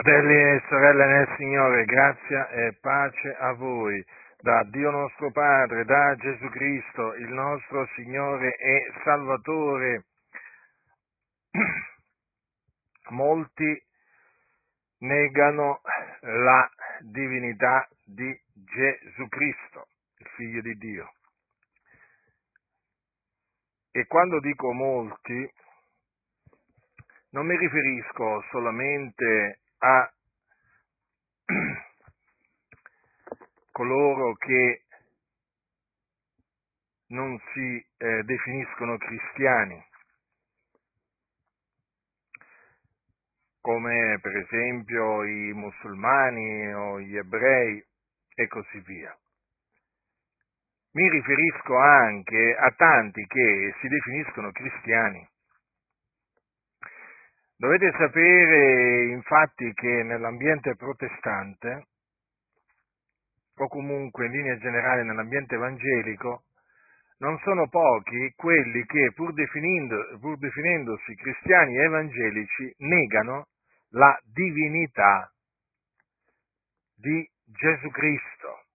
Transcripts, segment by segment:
Fratelli e sorelle nel Signore, grazia e pace a voi, da Dio nostro Padre, da Gesù Cristo, il nostro Signore e Salvatore. Molti negano la divinità di Gesù Cristo, il Figlio di Dio. E quando dico molti, non mi riferisco solamente a coloro che non si eh, definiscono cristiani, come per esempio i musulmani o gli ebrei e così via. Mi riferisco anche a tanti che si definiscono cristiani Dovete sapere infatti che nell'ambiente protestante, o comunque in linea generale nell'ambiente evangelico, non sono pochi quelli che, pur, pur definendosi cristiani evangelici, negano la divinità di Gesù Cristo.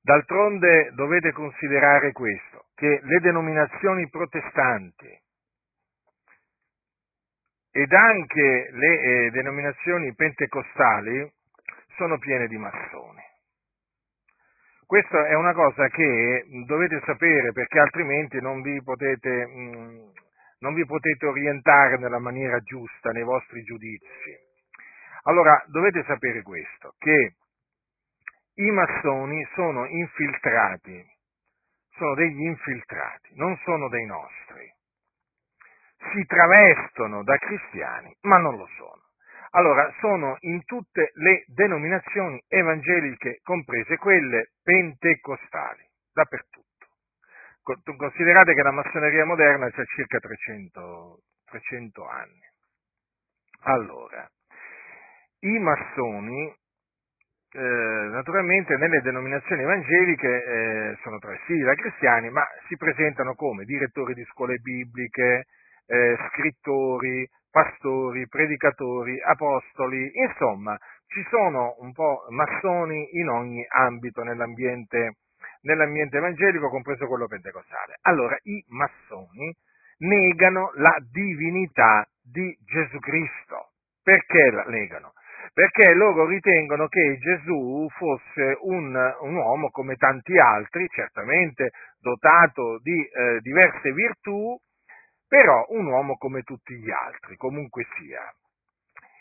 D'altronde dovete considerare questo, che le denominazioni protestanti, ed anche le eh, denominazioni pentecostali sono piene di massoni. Questa è una cosa che dovete sapere perché altrimenti non vi potete, mh, mm, non vi potete orientare nella maniera giusta nei vostri giudizi. Allora dovete sapere questo, che i massoni sono infiltrati, sono degli infiltrati, non sono dei nostri si travestono da cristiani, ma non lo sono. Allora, sono in tutte le denominazioni evangeliche, comprese quelle pentecostali, dappertutto. Considerate che la massoneria moderna ha circa 300, 300 anni. Allora, i massoni, eh, naturalmente nelle denominazioni evangeliche eh, sono travestiti da cristiani, ma si presentano come direttori di scuole bibliche, eh, scrittori, pastori, predicatori, apostoli, insomma, ci sono un po' massoni in ogni ambito nell'ambiente, nell'ambiente evangelico, compreso quello pentecostale. Allora, i massoni negano la divinità di Gesù Cristo. Perché la negano? Perché loro ritengono che Gesù fosse un, un uomo come tanti altri, certamente dotato di eh, diverse virtù, però un uomo come tutti gli altri, comunque sia.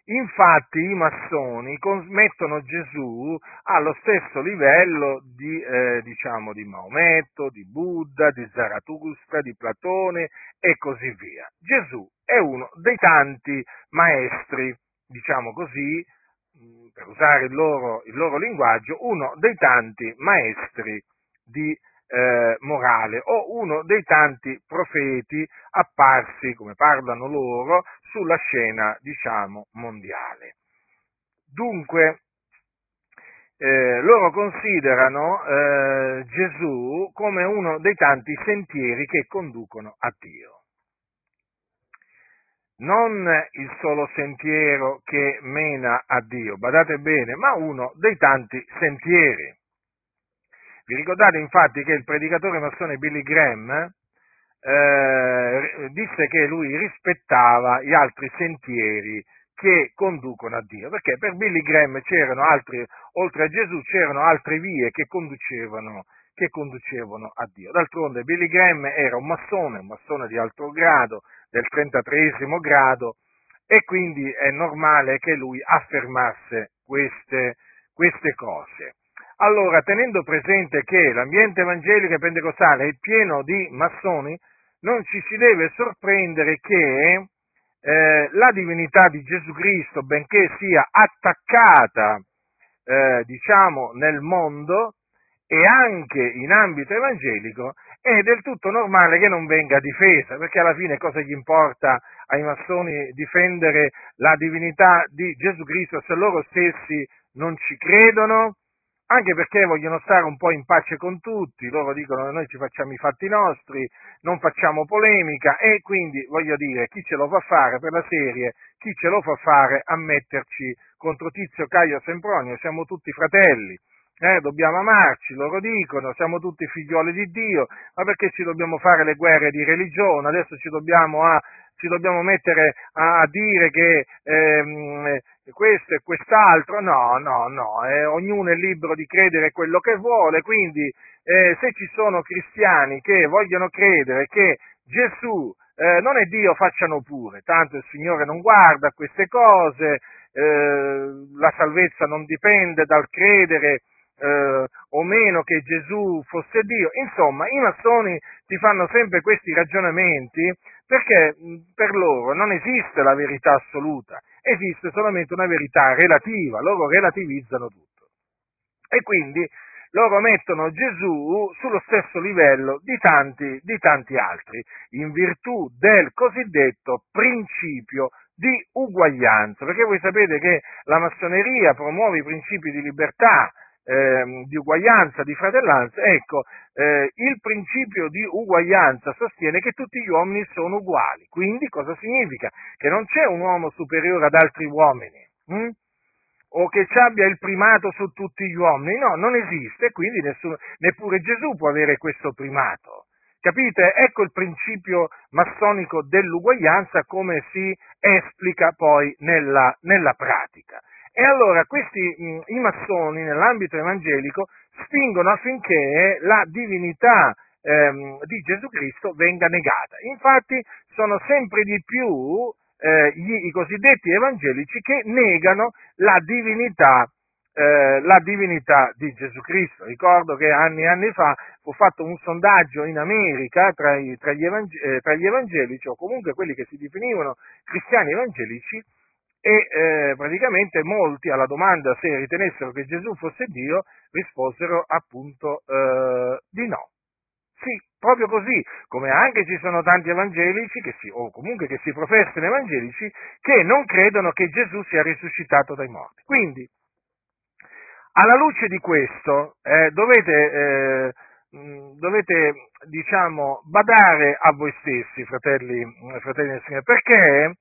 Infatti i massoni mettono Gesù allo stesso livello di, eh, diciamo, di Maometto, di Buddha, di Zarathustra, di Platone e così via. Gesù è uno dei tanti maestri, diciamo così, per usare il loro, il loro linguaggio, uno dei tanti maestri di eh, morale o uno dei tanti profeti apparsi, come parlano loro, sulla scena, diciamo, mondiale. Dunque, eh, loro considerano eh, Gesù come uno dei tanti sentieri che conducono a Dio. Non il solo sentiero che mena a Dio, badate bene, ma uno dei tanti sentieri. Vi ricordate infatti che il predicatore massone Billy Graham eh, disse che lui rispettava gli altri sentieri che conducono a Dio, perché per Billy Graham c'erano altri, oltre a Gesù, c'erano altre vie che conducevano, che conducevano a Dio. D'altronde Billy Graham era un massone, un massone di alto grado, del 33 grado, e quindi è normale che lui affermasse queste, queste cose. Allora, tenendo presente che l'ambiente evangelico e pentecostale è pieno di massoni, non ci si deve sorprendere che eh, la divinità di Gesù Cristo, benché sia attaccata, eh, diciamo, nel mondo e anche in ambito evangelico, è del tutto normale che non venga difesa, perché alla fine cosa gli importa ai massoni difendere la divinità di Gesù Cristo se loro stessi non ci credono? Anche perché vogliono stare un po' in pace con tutti, loro dicono noi ci facciamo i fatti nostri, non facciamo polemica e quindi voglio dire chi ce lo fa fare per la serie, chi ce lo fa fare a metterci contro Tizio Caio Sempronio, siamo tutti fratelli. Eh, dobbiamo amarci, loro dicono, siamo tutti figlioli di Dio, ma perché ci dobbiamo fare le guerre di religione? Adesso ci dobbiamo, a, ci dobbiamo mettere a, dire che ehm, questo e quest'altro, no, no, no, eh, ognuno è libero di credere quello che vuole, quindi eh, se ci sono cristiani che vogliono credere che Gesù eh, non è Dio, facciano pure, tanto il Signore non guarda queste cose, eh, la salvezza non dipende dal credere eh, o meno che Gesù fosse Dio. Insomma, i massoni ti fanno sempre questi ragionamenti perché per loro non esiste la verità assoluta, esiste solamente una verità relativa, loro relativizzano tutto. E quindi loro mettono Gesù sullo stesso livello di tanti, di tanti altri, in virtù del cosiddetto principio di uguaglianza, perché voi sapete che la massoneria promuove i principi di libertà, eh, di uguaglianza, di fratellanza, ecco, eh, il principio di uguaglianza sostiene che tutti gli uomini sono uguali. Quindi cosa significa? Che non c'è un uomo superiore ad altri uomini. Hm? o che ci abbia il primato su tutti gli uomini, no, non esiste, quindi nessuno, neppure Gesù può avere questo primato. Capite? Ecco il principio massonico dell'uguaglianza come si esplica poi nella, nella pratica. E allora questi, mh, i massoni nell'ambito evangelico spingono affinché la divinità ehm, di Gesù Cristo venga negata. Infatti sono sempre di più eh, gli, i cosiddetti evangelici che negano la divinità, eh, la divinità di Gesù Cristo. Ricordo che anni e anni fa fu fatto un sondaggio in America tra, i, tra, gli evangel- eh, tra, gli evangelici, o comunque quelli che si definivano cristiani evangelici, e eh, praticamente molti alla domanda se ritenessero che Gesù fosse Dio risposero appunto eh, di no. Sì, proprio così, come anche ci sono tanti evangelici, si, o comunque che si professano evangelici, che non credono che Gesù sia risuscitato dai morti. Quindi, alla luce di questo, eh, dovete, eh, dovete, diciamo, badare a voi stessi, fratelli, fratelli del Signore, perché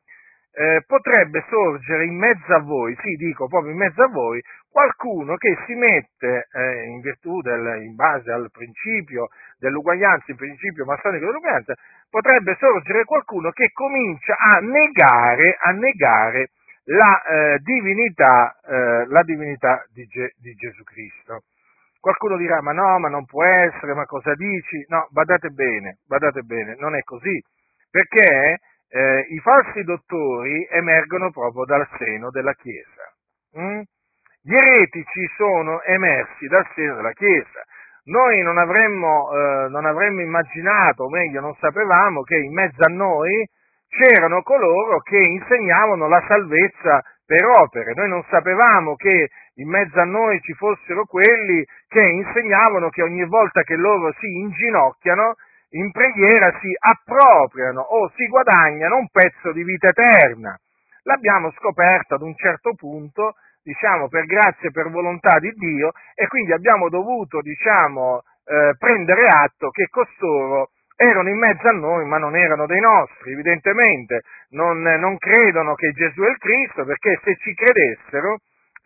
eh, potrebbe sorgere in mezzo a voi, sì, dico proprio in mezzo a voi, qualcuno che si mette eh, in virtù del, in base al principio dell'uguaglianza, il principio massonico dell'uguaglianza, potrebbe sorgere qualcuno che comincia a negare, a negare la, eh, divinità, eh, la divinità di, Ge- di Gesù Cristo. Qualcuno dirà, ma no, ma non può essere, ma cosa dici? No, badate bene, badate bene, non è così, perché eh, i falsi dottori emergono proprio dal seno della Chiesa. Mm? Gli eretici sono emersi dal seno della Chiesa. Noi non avremmo, eh, non avremmo immaginato, o meglio non sapevamo, che in mezzo a noi c'erano coloro che insegnavano la salvezza per opere. Noi non sapevamo che in mezzo a noi ci fossero quelli che insegnavano che ogni volta che loro si inginocchiano in preghiera si appropriano o si guadagnano un pezzo di vita eterna. L'abbiamo scoperto ad un certo punto, diciamo, per grazia e per volontà di Dio e quindi abbiamo dovuto, diciamo, eh, prendere atto che costoro erano in mezzo a noi, ma non erano dei nostri, evidentemente non, non credono che Gesù è il Cristo, perché se ci credessero,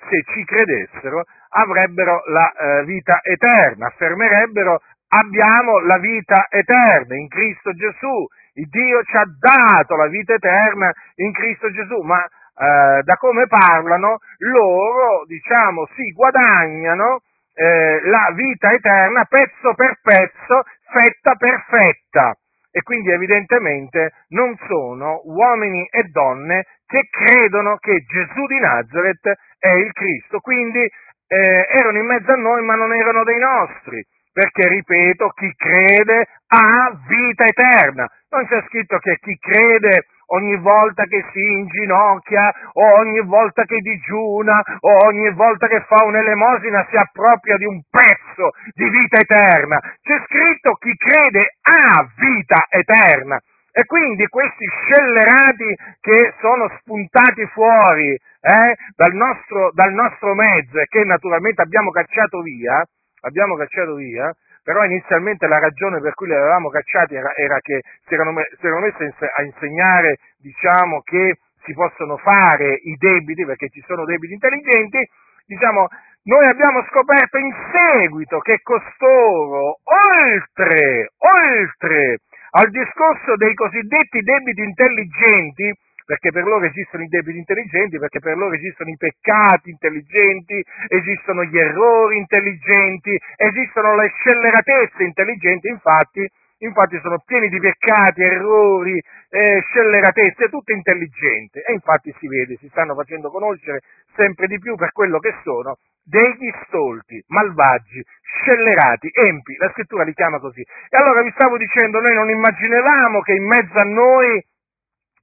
se ci credessero, avrebbero la eh, vita eterna, affermerebbero abbiamo la vita eterna in Cristo Gesù. Il Dio ci ha dato la vita eterna in Cristo Gesù, ma eh, da come parlano loro, diciamo, si guadagnano eh, la vita eterna pezzo per pezzo, fetta per fetta. E quindi evidentemente non sono uomini e donne che credono che Gesù di Nazareth è il Cristo. Quindi eh, erano in mezzo a noi ma non erano dei nostri perché, ripeto, chi crede ha vita eterna. Non c'è scritto che chi crede ogni volta che si inginocchia, o ogni volta che digiuna, o ogni volta che fa un'elemosina si appropria di un pezzo di vita eterna. C'è scritto chi crede ha vita eterna. E quindi questi scellerati che sono spuntati fuori eh, dal, nostro, dal, nostro, mezzo e che naturalmente abbiamo cacciato via, abbiamo cacciato via, però inizialmente la ragione per cui li avevamo cacciati era, era che si erano, si erano messi a insegnare, diciamo, che si possono fare i debiti, perché ci sono debiti intelligenti, diciamo, noi abbiamo scoperto in seguito che costoro, oltre, oltre al discorso dei cosiddetti debiti intelligenti, perché per loro esistono i debiti intelligenti, perché per loro esistono i peccati intelligenti, esistono gli errori intelligenti, esistono le scelleratezze intelligenti, infatti, infatti sono pieni di peccati, errori, eh, scelleratezze, tutto intelligente. E infatti si vede, si stanno facendo conoscere sempre di più per quello che sono degli stolti, malvagi, scellerati, empi, la scrittura li chiama così. E allora vi stavo dicendo, noi non immaginavamo che in mezzo a noi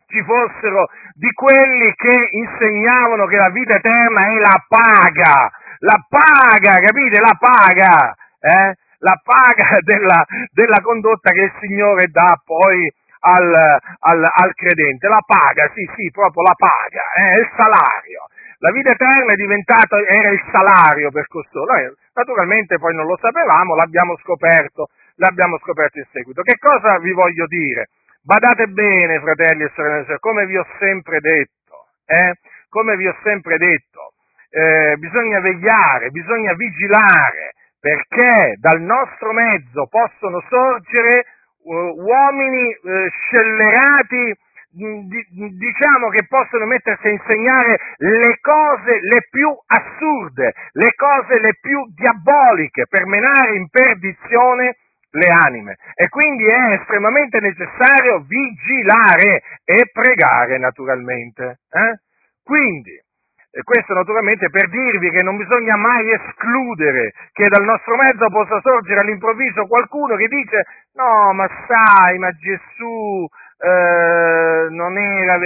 ci fossero di quelli che insegnavano che la vita eterna è la paga, la paga, capite? La paga, eh? La paga della, della condotta che il Signore dà poi al, al, al, credente, la paga, sì, sì, proprio la paga, eh, il salario. La vita eterna è diventata, era il salario per costoro. Noi naturalmente poi non lo sapevamo, l'abbiamo scoperto, l'abbiamo scoperto in seguito. Che cosa vi voglio dire? Badate bene, fratelli e sorelle, come vi ho sempre detto, eh? come vi ho sempre detto, eh, bisogna vegliare, bisogna vigilare, perché dal nostro mezzo possono sorgere uh, uomini uh, scellerati diciamo che possono mettersi a insegnare le cose le più assurde, le cose le più diaboliche per menare in perdizione le anime. E quindi è estremamente necessario vigilare e pregare naturalmente. Eh? Quindi, questo naturalmente per dirvi che non bisogna mai escludere che dal nostro mezzo possa sorgere all'improvviso qualcuno che dice no, ma sai, ma Gesù eh, non, era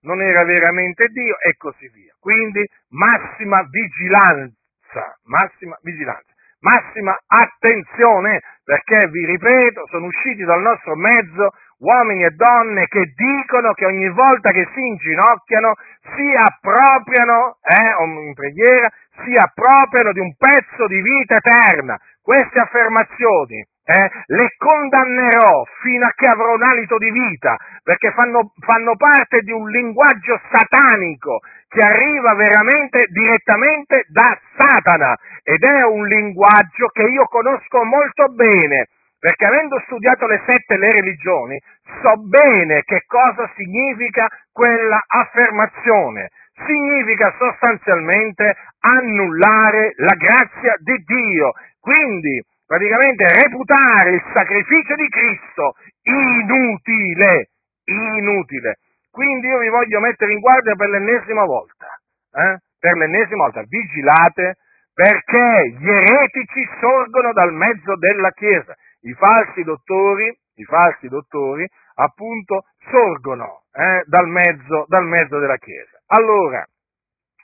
non era veramente Dio e così via. Quindi massima vigilanza, massima vigilanza, massima attenzione perché, vi ripeto, sono usciti dal nostro mezzo uomini e donne che dicono che ogni volta che si inginocchiano si appropriano, eh, in preghiera, si appropriano di un pezzo di vita eterna. Queste affermazioni eh, le condannerò fino a che avrò un alito di vita, perché fanno, fanno parte di un linguaggio satanico che arriva veramente direttamente da Satana ed è un linguaggio che io conosco molto bene, perché avendo studiato le sette le religioni, so bene che cosa significa quella affermazione. Significa sostanzialmente annullare la grazia di Dio. Quindi, praticamente reputare il sacrificio di Cristo inutile, inutile. Quindi io vi voglio mettere in guardia per l'ennesima volta, eh? per l'ennesima volta, vigilate perché gli eretici sorgono dal mezzo della Chiesa, i falsi dottori, i falsi dottori appunto sorgono eh, dal, mezzo, dal mezzo della Chiesa. Allora,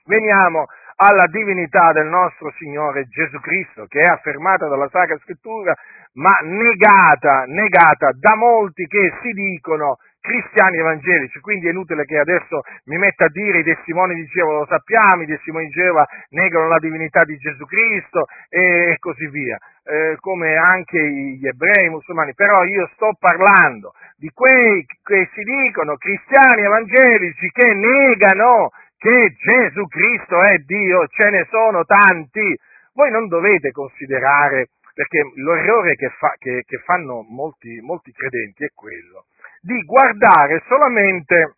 veniamo alla divinità del nostro Signore Gesù Cristo, che è affermata dalla Sacra Scrittura, ma negata, negata da molti che si dicono cristiani evangelici, quindi è inutile che adesso mi metta a dire i testimoni di Geova lo sappiamo, i testimoni di Geova negano la divinità di Gesù Cristo e, così via, eh, come anche gli ebrei, i musulmani, però io sto parlando di quei che si dicono cristiani evangelici che negano che Gesù Cristo è Dio, ce ne sono tanti. Voi non dovete considerare, perché l'errore che, fa, che, che fanno molti, molti credenti è quello, di guardare solamente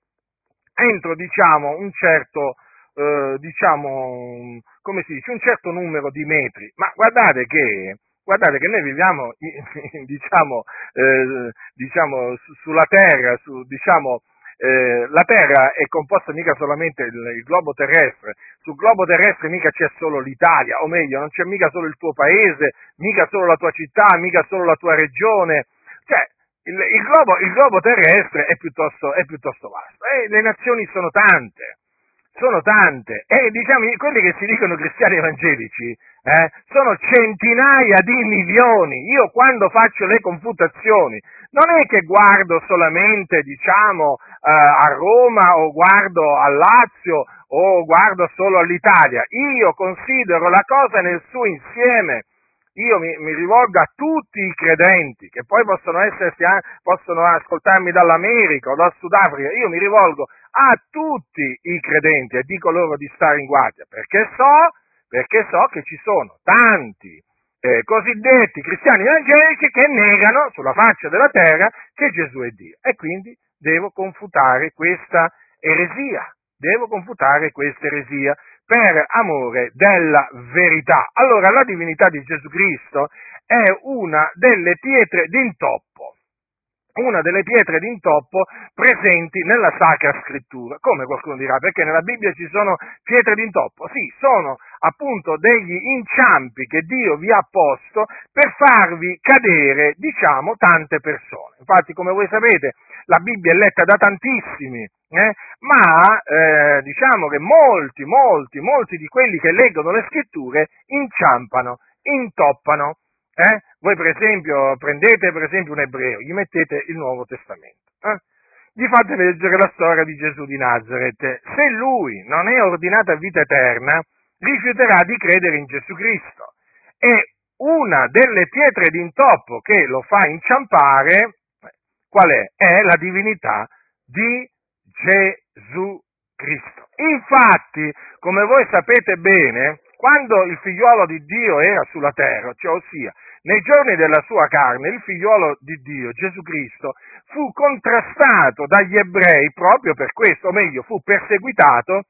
entro, diciamo, un certo, eh, diciamo, come si dice, un certo numero di metri. Ma guardate che, guardate che noi viviamo, diciamo, eh, diciamo, sulla terra, su, diciamo, eh, la Terra è composta mica solamente il, il, globo terrestre, sul globo terrestre mica c'è solo l'Italia, o meglio, non c'è mica solo il tuo paese, mica solo la tua città, mica solo la tua regione, cioè il, il, globo, il globo, terrestre è piuttosto, è piuttosto vasto. E le nazioni sono tante, sono tante. E diciamo quelli che si dicono cristiani evangelici eh, sono centinaia di milioni. Io quando faccio le confutazioni non è che guardo solamente, diciamo, eh, a Roma o guardo al Lazio o guardo solo all'Italia, io considero la cosa nel suo insieme. Io mi, mi rivolgo a tutti i credenti che poi possono, essersi, possono ascoltarmi dall'America o dal Sudafrica, io mi rivolgo a tutti i credenti e dico loro di stare in guardia perché so, perché so che ci sono tanti eh, cosiddetti cristiani evangelici che negano sulla faccia della terra che Gesù è Dio. E quindi devo confutare questa eresia, devo confutare questa eresia per amore della verità. Allora la divinità di Gesù Cristo è una delle pietre d'intoppo una delle pietre d'intoppo presenti nella Sacra Scrittura. Come qualcuno dirà? Perché nella Bibbia ci sono pietre d'intoppo? Sì, sono appunto degli inciampi che Dio vi ha posto per farvi cadere, diciamo, tante persone. Infatti, come voi sapete, la Bibbia è letta da tantissimi, eh? ma eh, diciamo che molti, molti, molti di quelli che leggono le scritture inciampano, intoppano eh? Voi per esempio prendete per esempio un ebreo, gli mettete il Nuovo Testamento, eh? gli fate leggere la storia di Gesù di Nazareth. Se lui non è ordinato a vita eterna, rifiuterà di credere in Gesù Cristo. E una delle pietre d'intoppo che lo fa inciampare, qual è? È la divinità di Gesù Cristo. Infatti, come voi sapete bene, quando il figliuolo di Dio era sulla terra, cioè ossia nei giorni della sua carne, il figliuolo di Dio, Gesù Cristo, fu contrastato dagli ebrei proprio per questo, o meglio, fu perseguitato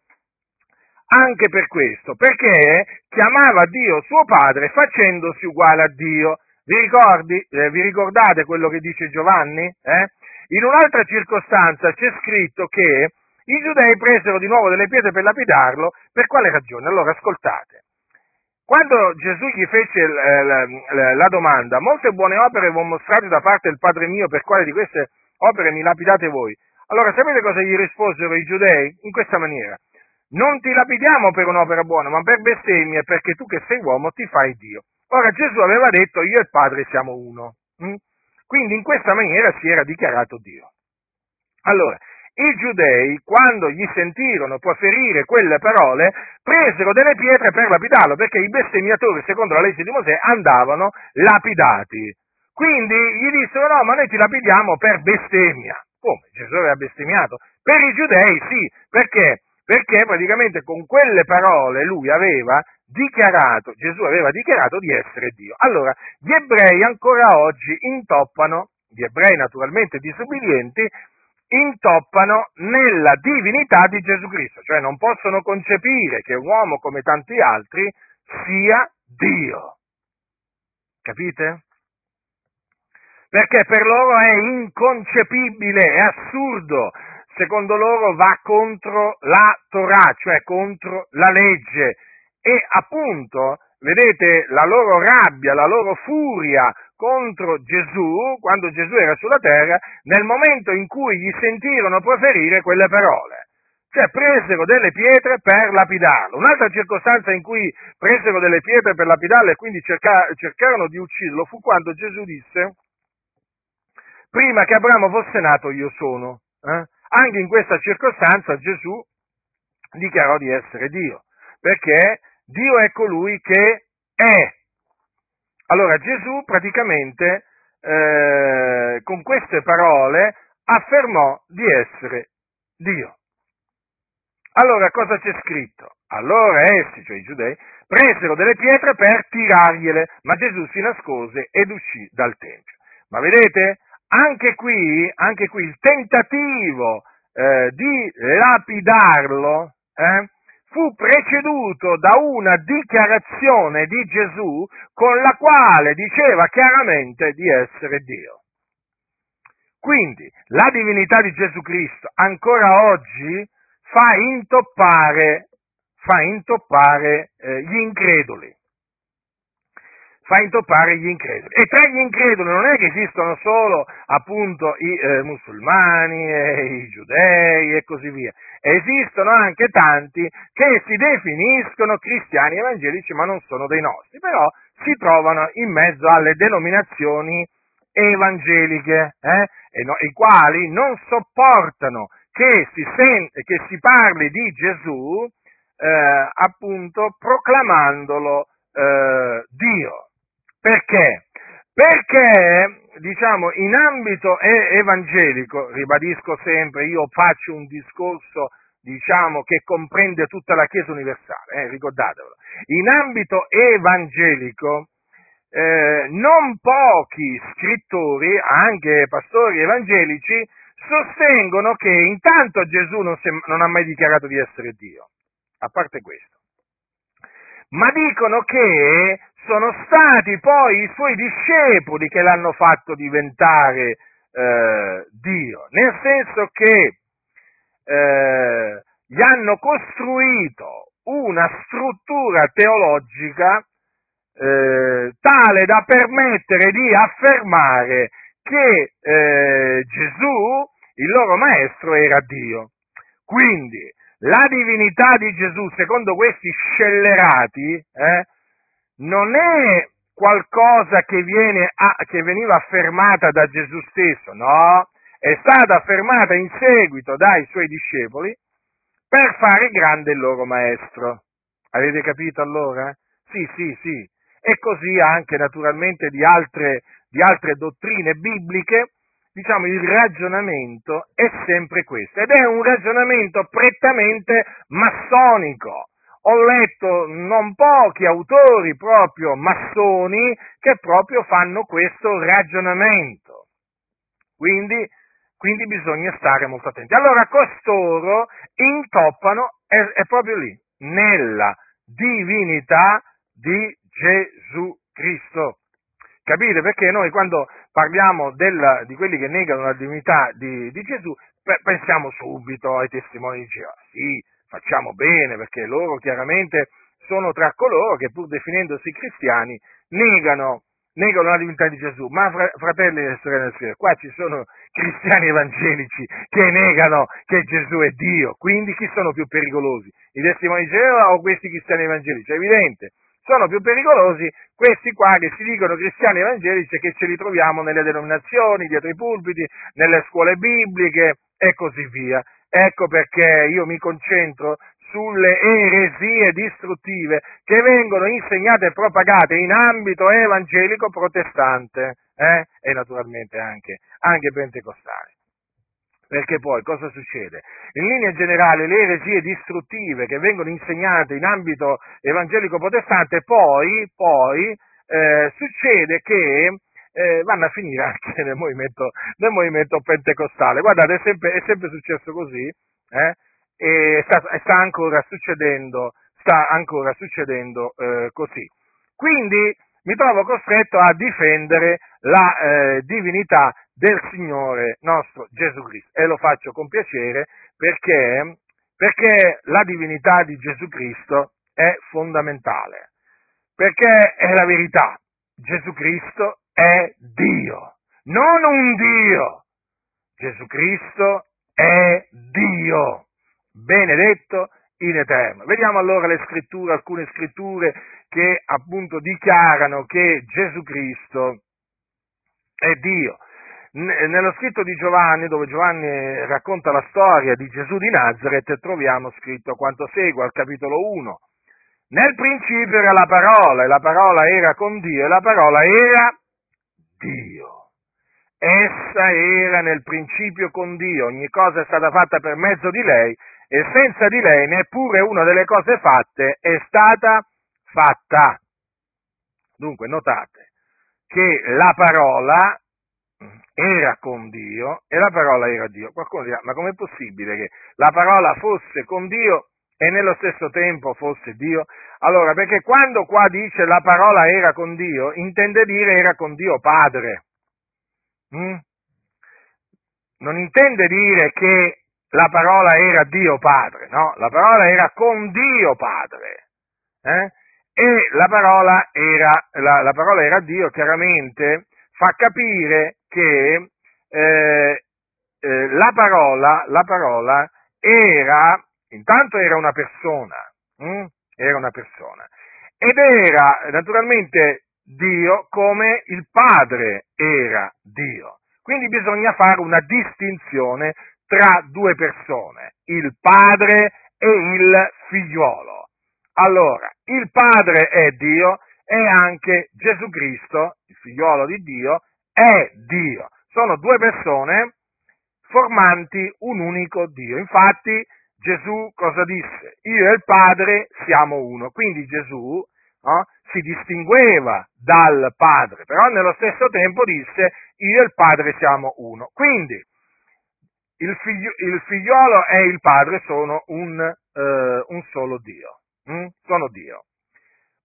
anche per questo, perché chiamava Dio suo padre facendosi uguale a Dio. Vi, ricordi, eh, vi ricordate quello che dice Giovanni? Eh? In un'altra circostanza c'è scritto che i giudei presero di nuovo delle pietre per lapidarlo, per quale ragione? Allora ascoltate. Quando Gesù gli fece la, la, la domanda, molte buone opere vi ho mostrate da parte del Padre mio, per quale di queste opere mi lapidate voi? Allora sapete cosa gli risposero i giudei? In questa maniera. Non ti lapidiamo per un'opera buona, ma per bestemmie, perché tu che sei uomo ti fai Dio. Ora Gesù aveva detto io e il Padre siamo uno. Hm? Quindi in questa maniera si era dichiarato Dio. Allora, i giudei, quando gli sentirono proferire quelle parole, presero delle pietre per lapidarlo, perché i bestemmiatori, secondo la legge di Mosè, andavano lapidati. Quindi gli dissero, no, ma noi ti lapidiamo per bestemmia. Come? Gesù aveva bestemmiato? Per i giudei sì, perché? Perché praticamente con quelle parole lui aveva dichiarato, Gesù aveva dichiarato di essere Dio. Allora, gli ebrei ancora oggi intoppano, gli ebrei naturalmente disubbidienti, intoppano nella divinità di Gesù Cristo, cioè non possono concepire che un uomo come tanti altri sia Dio. Capite? Perché per loro è inconcepibile, è assurdo, secondo loro va contro la Torah, cioè contro la legge e appunto, vedete, la loro rabbia, la loro furia contro Gesù, quando Gesù era sulla terra, nel momento in cui gli sentirono proferire quelle parole. Cioè presero delle pietre per lapidarlo. Un'altra circostanza in cui presero delle pietre per lapidarlo e quindi cerca, cercarono di ucciderlo fu quando Gesù disse, prima che Abramo fosse nato io sono. Eh? Anche in questa circostanza Gesù dichiarò di essere Dio, perché Dio è colui che è allora Gesù praticamente eh, con queste parole affermò di essere Dio. Allora cosa c'è scritto? Allora essi, cioè i giudei, presero delle pietre per tirargliele, ma Gesù si nascose ed uscì dal Tempio. Ma vedete, anche qui, anche qui il tentativo eh, di lapidarlo eh, fu preceduto da una dichiarazione di Gesù con la quale diceva chiaramente di essere Dio. Quindi la divinità di Gesù Cristo ancora oggi fa intoppare, fa intoppare eh, gli increduli fa intoppare gli increduli. E tra gli increduli non è che esistono solo appunto i eh, musulmani, e i giudei e così via, esistono anche tanti che si definiscono cristiani evangelici ma non sono dei nostri, però si trovano in mezzo alle denominazioni evangeliche, eh? no, i quali non sopportano che si, sen- che si parli di Gesù eh, appunto proclamandolo eh, Dio. Perché? Perché, diciamo, in ambito evangelico, ribadisco sempre, io faccio un discorso, diciamo, che comprende tutta la Chiesa universale, eh, ricordatevelo, in ambito evangelico, eh, non pochi scrittori, anche pastori evangelici, sostengono che intanto Gesù non, si, non ha mai dichiarato di essere Dio, a parte questo, ma dicono che sono stati poi i suoi discepoli che l'hanno fatto diventare eh, Dio, nel senso che eh, gli hanno costruito una struttura teologica eh, tale da permettere di affermare che eh, Gesù, il loro maestro, era Dio. Quindi la divinità di Gesù, secondo questi scellerati, eh, non è qualcosa che, a, che veniva affermata da Gesù stesso, no, è stata affermata in seguito dai suoi discepoli per fare grande il loro maestro. Avete capito allora? Sì, sì, sì. E così anche naturalmente di altre, di altre dottrine bibliche, diciamo il ragionamento è sempre questo ed è un ragionamento prettamente massonico ho letto non pochi autori proprio massoni che proprio fanno questo ragionamento. Quindi, quindi bisogna stare molto attenti. Allora costoro intoppano, è, è proprio lì, nella divinità di Gesù Cristo. Capite? Perché noi quando parliamo della, di quelli che negano la divinità di, di Gesù, pensiamo subito ai testimoni di Geova. Sì, facciamo bene, perché loro chiaramente sono tra coloro che pur definendosi cristiani negano, negano la divinità di Gesù. Ma fratelli e sorelle del Signore, qua ci sono cristiani evangelici che negano che Gesù è Dio, quindi chi sono più pericolosi? I testimoni di Geova o questi cristiani evangelici? È evidente, sono più pericolosi questi qua che si dicono cristiani evangelici e che ce li troviamo nelle denominazioni, dietro i pulpiti, nelle scuole bibliche e così via. Ecco perché io mi concentro sulle eresie distruttive che vengono insegnate e propagate in ambito evangelico protestante eh? e naturalmente anche, anche pentecostale. Perché poi cosa succede? In linea generale le eresie distruttive che vengono insegnate in ambito evangelico protestante poi, poi eh, succede che eh, vanno a finire anche nel movimento, nel movimento pentecostale. Guardate, è sempre, è sempre successo così, eh? e sta, sta, ancora succedendo, sta ancora succedendo eh, così. Quindi mi trovo costretto a difendere la eh, divinità del Signore nostro Gesù Cristo e lo faccio con piacere perché, perché la divinità di Gesù Cristo è fondamentale, perché è la verità. Gesù Cristo è Dio, non un Dio. Gesù Cristo è Dio, benedetto in eterno. Vediamo allora le scritture, alcune scritture che appunto dichiarano che Gesù Cristo è Dio. Nello scritto di Giovanni, dove Giovanni racconta la storia di Gesù di Nazareth, troviamo scritto quanto segue al capitolo 1. Nel principio era la parola, e la parola era con Dio, e la parola era Dio. Essa era nel principio con Dio, ogni cosa è stata fatta per mezzo di lei e senza di lei neppure una delle cose fatte è stata fatta. Dunque, notate che la parola era con Dio e la parola era Dio. Qualcuno dirà, ma com'è possibile che la parola fosse con Dio e nello stesso tempo fosse Dio? Allora, perché quando qua dice la parola era con Dio, intende dire era con Dio Padre. Mm? Non intende dire che la parola era Dio Padre, no, la parola era con Dio Padre. Eh? E la parola, era, la, la parola era Dio, chiaramente fa capire che eh, eh, la, parola, la parola era, intanto era una persona, hm? era una persona, ed era naturalmente Dio come il Padre era Dio. Quindi bisogna fare una distinzione tra due persone, il Padre e il figliuolo. Allora, il Padre è Dio e anche Gesù Cristo, il figliuolo di Dio, è Dio. Sono due persone formanti un unico Dio. Infatti Gesù cosa disse? Io e il Padre siamo uno. Quindi Gesù no, si distingueva dal Padre, però nello stesso tempo disse io e il Padre siamo uno. Quindi il, figlio, il figliolo e il Padre sono un, eh, un solo Dio. Mm? Sono Dio.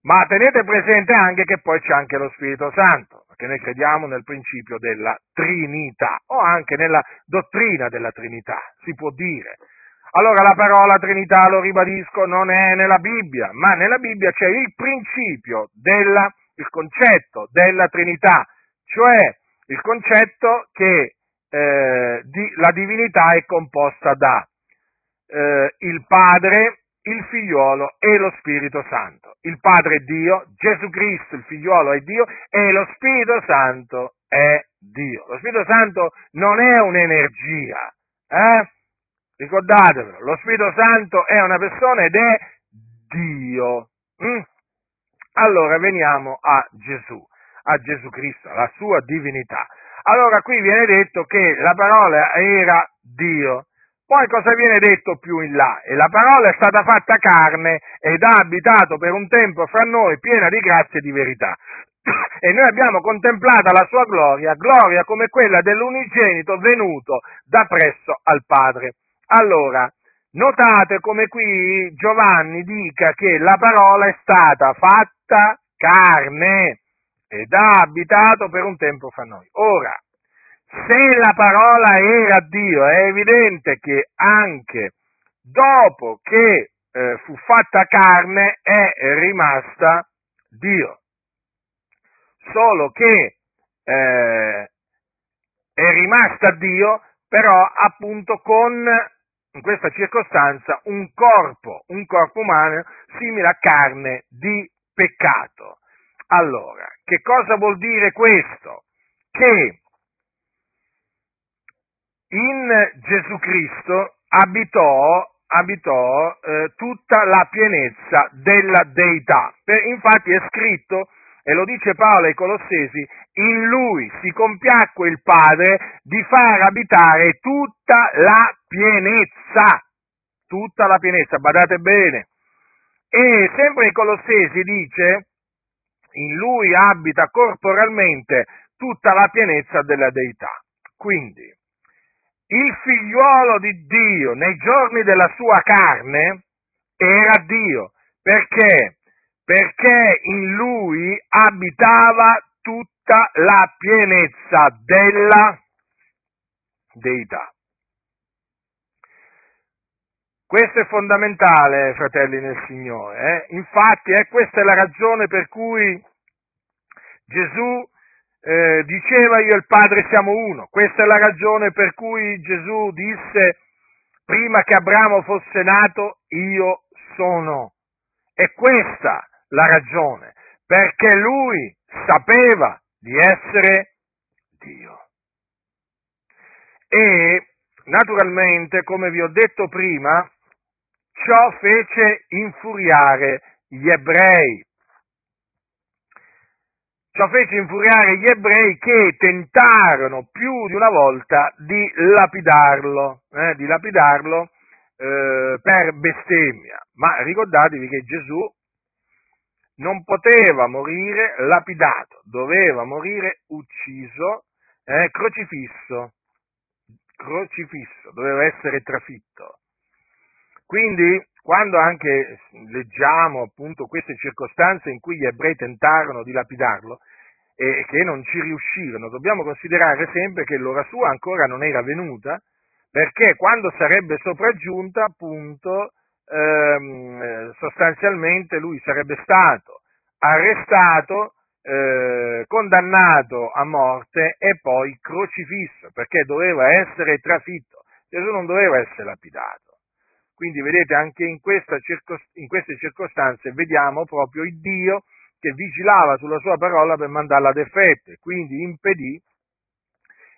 Ma tenete presente anche che poi c'è anche lo Spirito Santo, perché noi crediamo nel principio della Trinità o anche nella dottrina della Trinità, si può dire. Allora la parola Trinità, lo ribadisco, non è nella Bibbia, ma nella Bibbia c'è il principio della, il concetto della Trinità, cioè il concetto che eh, di, la divinità è composta da eh, il Padre, il figliuolo e lo Spirito Santo. Il Padre è Dio, Gesù Cristo, il figliuolo è Dio e lo Spirito Santo è Dio. Lo Spirito Santo non è un'energia, eh? Ricordatevelo, lo Spirito Santo è una persona ed è Dio. Mm? Allora veniamo a Gesù, a Gesù Cristo, alla sua divinità. Allora qui viene detto che la parola era Dio. Poi cosa viene detto più in là? E la parola è stata fatta carne ed ha abitato per un tempo fra noi piena di grazia e di verità. E noi abbiamo contemplata la sua gloria, gloria come quella dell'unigenito venuto da presso al Padre. Allora, notate come qui Giovanni dica che la parola è stata fatta carne ed ha abitato per un tempo fra noi. Ora, se la parola era Dio, è evidente che anche dopo che eh, fu fatta carne è rimasta Dio. Solo che eh, è rimasta Dio, però appunto con, in questa circostanza, un corpo, un corpo umano simile a carne di peccato. Allora, che cosa vuol dire questo? Che in Gesù Cristo abitò, abitò eh, tutta la pienezza della deità. Per, infatti è scritto, e lo dice Paolo ai Colossesi, in lui si compiacque il Padre di far abitare tutta la pienezza, tutta la pienezza, badate bene. E sempre ai Colossesi dice, in lui abita corporalmente tutta la pienezza della deità. Quindi, il figliuolo di Dio nei giorni della sua carne era Dio. Perché? Perché in lui abitava tutta la pienezza della deità. Questo è fondamentale, fratelli nel Signore. Eh? Infatti, eh, questa è la ragione per cui Gesù eh, diceva io e il Padre siamo uno. Questa è la ragione per cui Gesù disse prima che Abramo fosse nato io sono. È questa la ragione, perché lui sapeva di essere Dio. E naturalmente, come vi ho detto prima, ciò fece infuriare gli ebrei, Ciò fece infuriare gli ebrei che tentarono più di una volta di lapidarlo, eh, di lapidarlo eh, per bestemmia. Ma ricordatevi che Gesù non poteva morire lapidato, doveva morire ucciso, eh, crocifisso, crocifisso, doveva essere trafitto. Quindi quando anche leggiamo appunto queste circostanze in cui gli ebrei tentarono di lapidarlo e che non ci riuscirono, dobbiamo considerare sempre che l'ora sua ancora non era venuta, perché quando sarebbe sopraggiunta, appunto, ehm, sostanzialmente lui sarebbe stato arrestato, eh, condannato a morte e poi crocifisso, perché doveva essere trafitto. Gesù non doveva essere lapidato. Quindi vedete anche in, circost- in queste circostanze vediamo proprio il Dio che vigilava sulla sua parola per mandarla ad effetto e quindi impedì,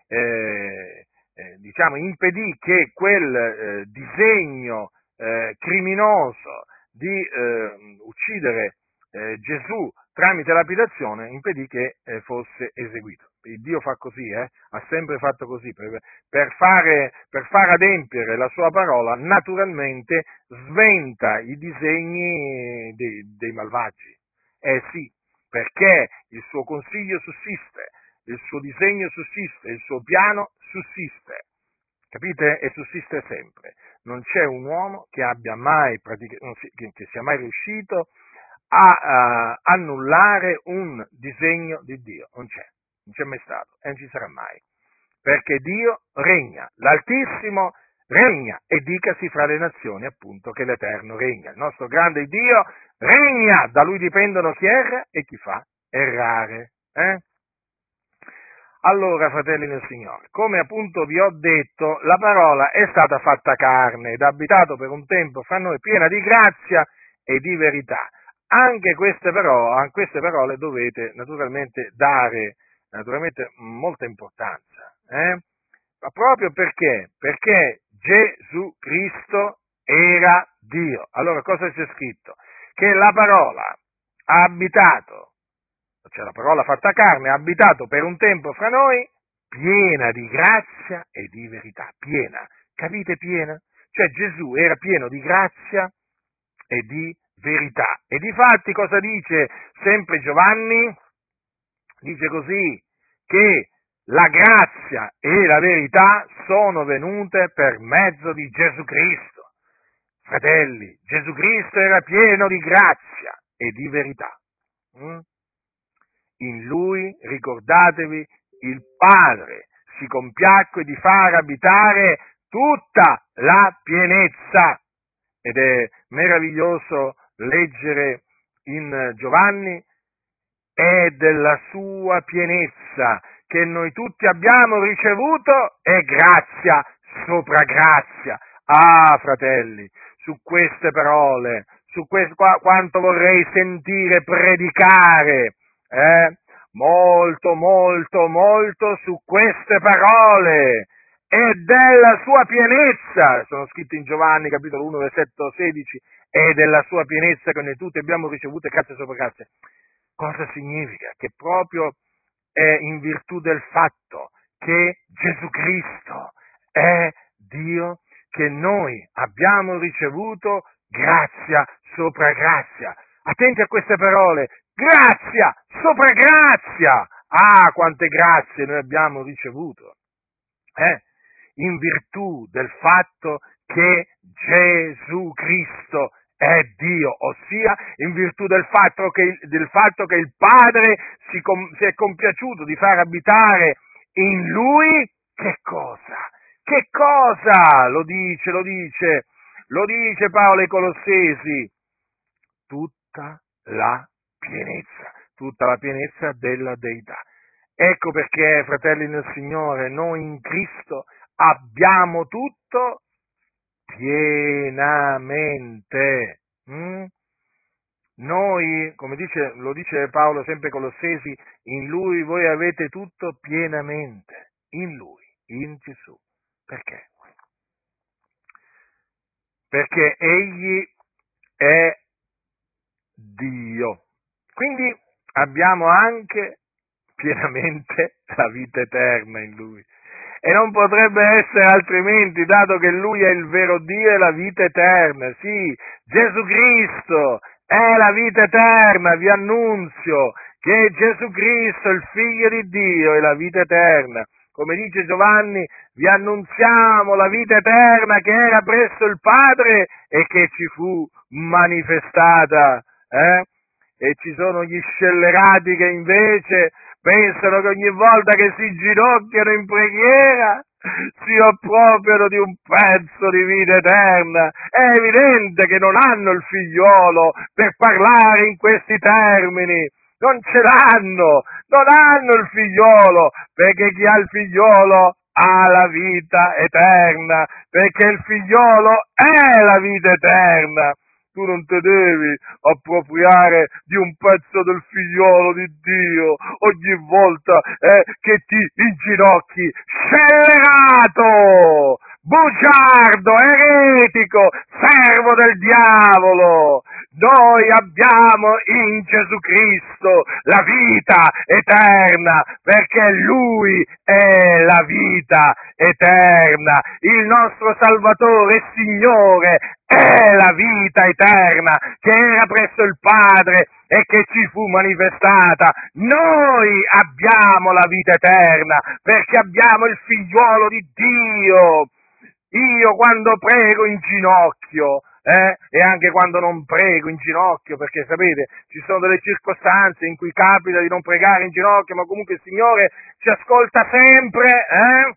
eh, eh, diciamo, impedì che quel eh, disegno eh, criminoso di eh, uccidere eh, Gesù tramite lapidazione impedì che fosse eseguito. Dio fa così, eh? ha sempre fatto così, per, per, fare, per far adempiere la sua parola, naturalmente sventa i disegni dei, dei malvagi. Eh sì, perché il suo consiglio sussiste, il suo disegno sussiste, il suo piano sussiste. Capite? E sussiste sempre. Non c'è un uomo che mai che sia mai riuscito a uh, annullare un disegno di Dio. Non c'è non c'è mai stato e non ci sarà mai, perché Dio regna, l'Altissimo regna e dicasi fra le nazioni appunto che l'Eterno regna. Il nostro grande Dio regna, da lui dipendono chi erra e chi fa errare. Eh? Allora, fratelli del Signore, come appunto vi ho detto, la parola è stata fatta carne ed abitato per un tempo fra noi piena di grazia e di verità. Anche queste, a queste parole dovete naturalmente dare naturalmente molta importanza, eh? ma proprio perché? Perché Gesù Cristo era Dio. Allora cosa c'è scritto? Che la parola ha abitato, cioè la parola fatta carne, ha abitato per un tempo fra noi, piena di grazia e di verità, piena, capite piena? Cioè Gesù era pieno di grazia e di verità. E di fatti cosa dice sempre Giovanni? dice così, che la grazia e la verità sono venute per mezzo di Gesù Cristo. Fratelli, Gesù Cristo era pieno di grazia e di verità. Mm? In lui, ricordatevi, il Padre si compiacque di far abitare tutta la pienezza. Ed è meraviglioso leggere in Giovanni è della sua pienezza che noi tutti abbiamo ricevuto e grazia sopra grazia. Ah, fratelli, su queste parole, su questo, quanto vorrei sentire predicare, eh? molto, molto, molto su queste parole e della sua pienezza, sono scritte in Giovanni capitolo 1 versetto 16, e della sua pienezza che noi tutti abbiamo ricevuto grazia sopra grazia. Cosa significa? Che proprio è in virtù del fatto che Gesù Cristo è Dio che noi abbiamo ricevuto grazia sopra grazia. Attenti a queste parole, grazia sopra grazia. Ah, quante grazie noi abbiamo ricevuto. Eh? In virtù del fatto che Gesù Cristo è Dio, ossia in virtù del fatto che, del fatto che il Padre si, com, si è compiaciuto di far abitare in Lui che cosa? Che cosa? Lo dice, lo dice, lo dice Paolo ai Colossesi, tutta la pienezza, tutta la pienezza della Deità. Ecco perché, fratelli nel Signore, noi in Cristo abbiamo tutto pienamente. Mm? Noi, come dice, lo dice Paolo sempre Colossesi, in Lui voi avete tutto pienamente, in Lui, in Gesù. Perché? Perché Egli è Dio. Quindi abbiamo anche pienamente la vita eterna in Lui e non potrebbe essere altrimenti, dato che Lui è il vero Dio e la vita eterna. Sì, Gesù Cristo è la vita eterna, vi annunzio che Gesù Cristo, il Figlio di Dio, è la vita eterna. Come dice Giovanni, vi annunziamo la vita eterna che era presso il Padre e che ci fu manifestata. Eh? E ci sono gli scellerati che invece pensano che ogni volta che si ginocchiano in preghiera si appropriano di un pezzo di vita eterna. È evidente che non hanno il figliolo per parlare in questi termini. Non ce l'hanno, non hanno il figliolo, perché chi ha il figliolo ha la vita eterna, perché il figliolo è la vita eterna. Tu non ti devi appropriare di un pezzo del figliolo di Dio. Ogni volta eh, che ti inginocchi, scellerato, bugiardo, eretico, servo del diavolo. Noi abbiamo in Gesù Cristo la vita eterna, perché Lui è la vita eterna. Il nostro Salvatore e Signore è la vita eterna che era presso il Padre e che ci fu manifestata. Noi abbiamo la vita eterna perché abbiamo il figliuolo di Dio. Io quando prego in ginocchio, eh, e anche quando non prego in ginocchio, perché sapete, ci sono delle circostanze in cui capita di non pregare in ginocchio, ma comunque il Signore ci ascolta sempre, eh?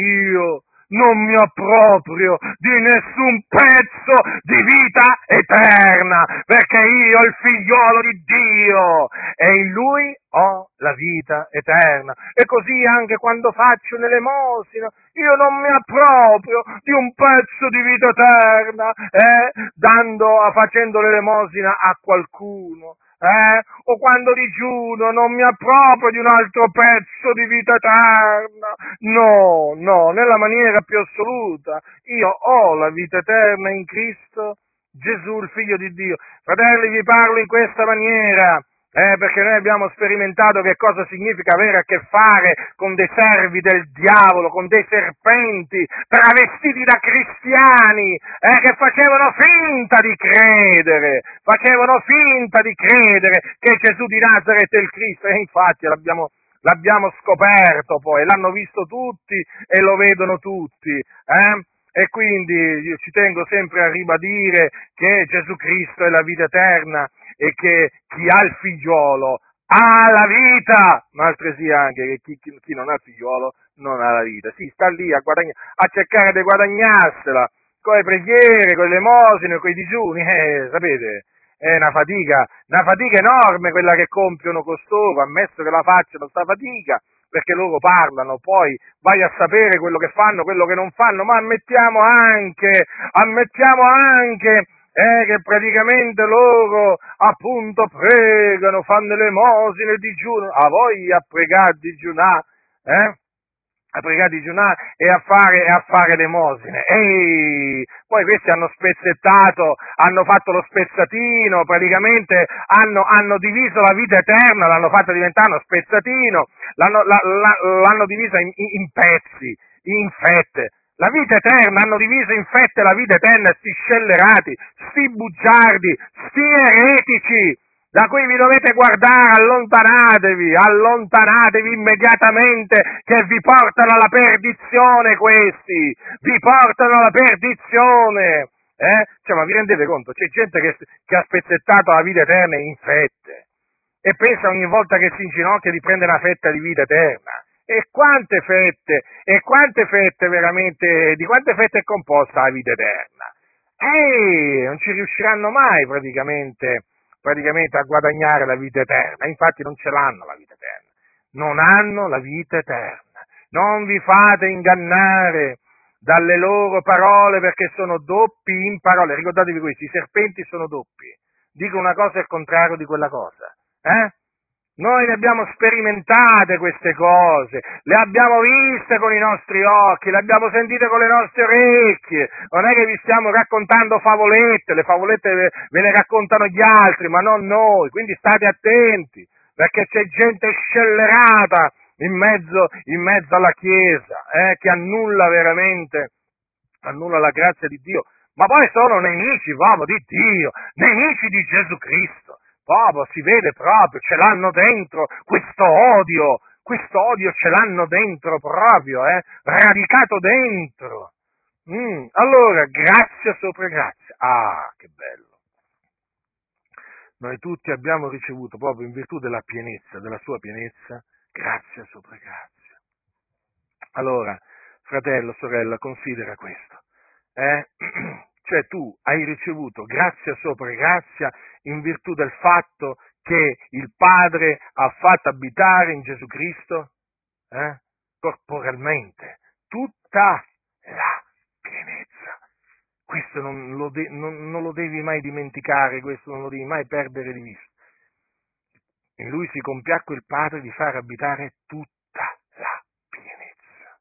Io non mi approprio di nessun pezzo di vita eterna, perché io, il figliolo di Dio, e in Lui ho la vita eterna. E così anche quando faccio l'elemosina, io non mi approprio di un pezzo di vita eterna, eh, dando, facendo l'elemosina a qualcuno eh? o quando digiuno non mi approprio di un altro pezzo di vita eterna. No, no, nella maniera più assoluta. Io ho la vita eterna in Cristo Gesù, il Figlio di Dio. Fratelli, vi parlo in questa maniera eh, perché noi abbiamo sperimentato che cosa significa avere a che fare con dei servi del diavolo, con dei serpenti travestiti da cristiani, eh, che facevano finta di credere, facevano finta di credere che Gesù di Nazareth è il Cristo, e infatti l'abbiamo, l'abbiamo scoperto poi, l'hanno visto tutti e lo vedono tutti. Eh? E quindi io ci tengo sempre a ribadire che Gesù Cristo è la vita eterna e che chi ha il figliolo ha la vita, ma altresì anche che chi, chi, chi, non ha il figliolo non ha la vita. Si sta lì a, guadagn- a cercare di guadagnarsela. Con le preghiere, con le elemosine, con i digiuni, eh, sapete, è una fatica, una fatica enorme quella che compiono costoro, ammesso che la facciano sta fatica, perché loro parlano, poi vai a sapere quello che fanno, quello che non fanno, ma ammettiamo anche, ammettiamo anche eh, che praticamente loro appunto pregano, fanno le mosine, digiunano, a voi a pregare, digiunare, eh? a pregare, digiunare e a fare, e a fare l'emosine. Ehi, poi questi hanno spezzettato, hanno fatto lo spezzatino, praticamente hanno, hanno diviso la vita eterna, l'hanno fatta diventare uno spezzatino, l'hanno, la, la, l'hanno divisa in, in pezzi, in fette. La vita eterna, hanno diviso in fette la vita eterna, sti scellerati, sti bugiardi, sti eretici, da cui vi dovete guardare, allontanatevi, allontanatevi immediatamente che vi portano alla perdizione questi, vi portano alla perdizione. Eh? Cioè, ma vi rendete conto? C'è gente che, che ha spezzettato la vita eterna in fette e pensa ogni volta che si inginocchia di prendere una fetta di vita eterna. E quante fette, e quante fette veramente, di quante fette è composta la vita eterna? E non ci riusciranno mai praticamente, praticamente a guadagnare la vita eterna, infatti non ce l'hanno la vita eterna, non hanno la vita eterna. Non vi fate ingannare dalle loro parole perché sono doppi in parole. Ricordatevi questo, i serpenti sono doppi. Dico una cosa e il contrario di quella cosa. Eh? Noi ne abbiamo sperimentate queste cose, le abbiamo viste con i nostri occhi, le abbiamo sentite con le nostre orecchie. Non è che vi stiamo raccontando favolette, le favolette ve, le raccontano gli altri, ma non noi. Quindi state attenti, perché c'è gente scellerata in mezzo, in mezzo alla Chiesa, eh, che annulla veramente, annulla la grazia di Dio. Ma poi sono nemici, uomo, di Dio, nemici di Gesù Cristo proprio, si vede proprio, ce l'hanno dentro questo odio, questo odio ce l'hanno dentro proprio, eh, radicato dentro. Mm, allora, grazia sopra grazia. Ah, che bello. Noi tutti abbiamo ricevuto proprio in virtù della pienezza, della sua pienezza, grazia sopra grazia. Allora, fratello, sorella, considera questo. Eh? Cioè tu hai ricevuto grazia sopra grazia in virtù del fatto che il Padre ha fatto abitare in Gesù Cristo eh, corporalmente tutta la pienezza. Questo non lo, de- non, non lo devi mai dimenticare, questo non lo devi mai perdere di vista. In lui si compiacque il Padre di far abitare tutta la pienezza.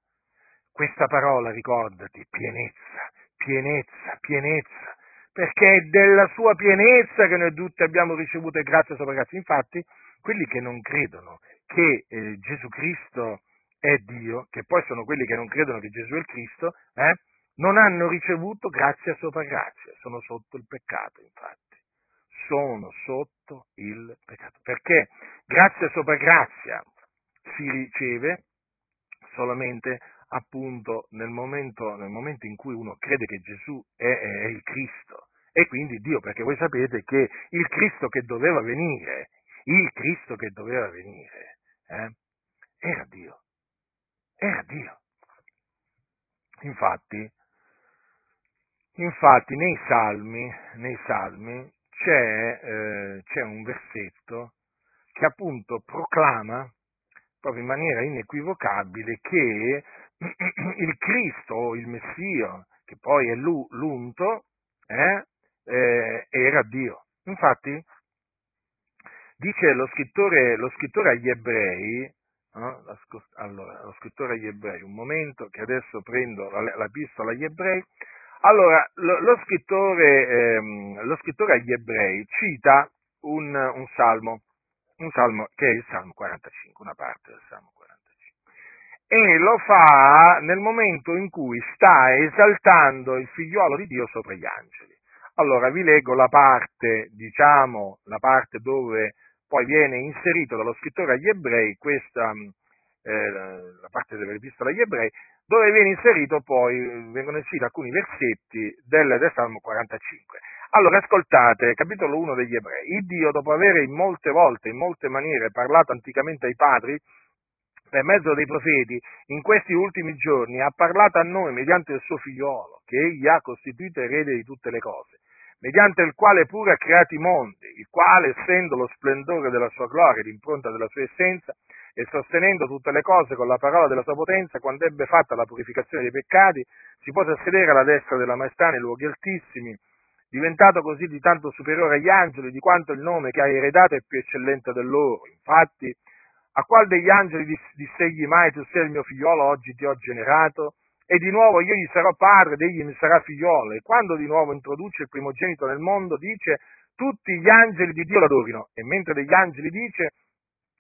Questa parola, ricordati, pienezza, pienezza, pienezza, perché è della sua pienezza che noi tutti abbiamo ricevuto grazia sopra grazia. Infatti, quelli che non credono che eh, Gesù Cristo è Dio, che poi sono quelli che non credono che Gesù è il Cristo, eh, non hanno ricevuto grazia sopra grazia, sono sotto il peccato, infatti. Sono sotto il peccato. Perché grazia sopra grazia si riceve solamente appunto nel momento, nel momento in cui uno crede che Gesù è, è, il Cristo e quindi Dio, perché voi sapete che il Cristo che doveva venire, il Cristo che doveva venire, eh, era Dio, era Dio. Infatti, infatti nei salmi, nei salmi c'è, eh, c'è un versetto che appunto proclama proprio in maniera inequivocabile che il Cristo, il Messia, che poi è l'unto, eh, eh, era Dio. Infatti, dice lo scrittore, lo scrittore agli ebrei, no? allora, lo scrittore agli ebrei, un momento che adesso prendo la, la pistola agli ebrei, allora, lo, lo, scrittore, ehm, lo scrittore, agli ebrei cita un, un, salmo, un salmo che è il Salmo 45, una parte del Salmo 45 e lo fa nel momento in cui sta esaltando il figliuolo di Dio sopra gli angeli. Allora vi leggo la parte, diciamo, la parte dove poi viene inserito dallo scrittore agli ebrei, questa, eh, la parte dell'epistola agli ebrei, dove viene inserito poi, vengono inseriti alcuni versetti del, del Salmo 45. Allora ascoltate, capitolo 1 degli ebrei. Il Dio, dopo aver in molte volte, in molte maniere parlato anticamente ai padri, per mezzo dei profeti, in questi ultimi giorni ha parlato a noi mediante il suo figliolo, che egli ha costituito erede di tutte le cose, mediante il quale pure ha creato i mondi, il quale, essendo lo splendore della sua gloria, l'impronta della sua essenza, e sostenendo tutte le cose con la parola della sua potenza, quando ebbe fatta la purificazione dei peccati, si pose a sedere alla destra della maestà nei luoghi altissimi, diventato così di tanto superiore agli angeli, di quanto il nome che ha eredato è più eccellente del loro. Infatti, a qual degli angeli diss'egli mai tu sei il mio figliolo, oggi ti ho generato? E di nuovo io gli sarò padre ed egli mi sarà figliolo. E quando di nuovo introduce il primogenito nel mondo, dice tutti gli angeli di Dio l'adorino. E mentre degli angeli dice,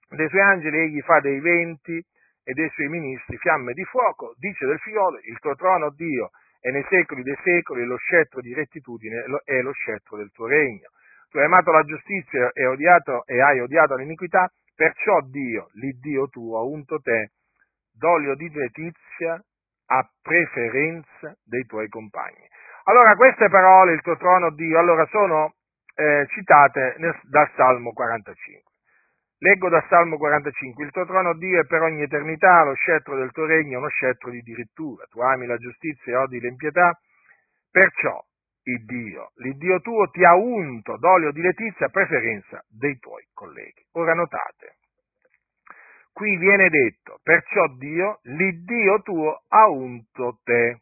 dei suoi angeli egli fa dei venti e dei suoi ministri fiamme di fuoco, dice del figliolo, il tuo trono, Dio, e nei secoli dei secoli lo scettro di rettitudine è lo scettro del tuo regno. Tu hai amato la giustizia e, odiato, e hai odiato l'iniquità, Perciò Dio, l'Iddio tuo, ha unto te d'olio di letizia a preferenza dei tuoi compagni. Allora, queste parole, il tuo trono, Dio, allora sono eh, citate nel, dal Salmo 45. Leggo dal Salmo 45, il tuo trono, Dio, è per ogni eternità, lo scettro del tuo regno è uno scettro di dirittura. Tu ami la giustizia e odi l'impietà, perciò il Dio, l'Iddio tuo ti ha unto d'olio di letizia a preferenza dei tuoi colleghi. Ora notate, qui viene detto, perciò Dio, l'Iddio tuo ha unto te.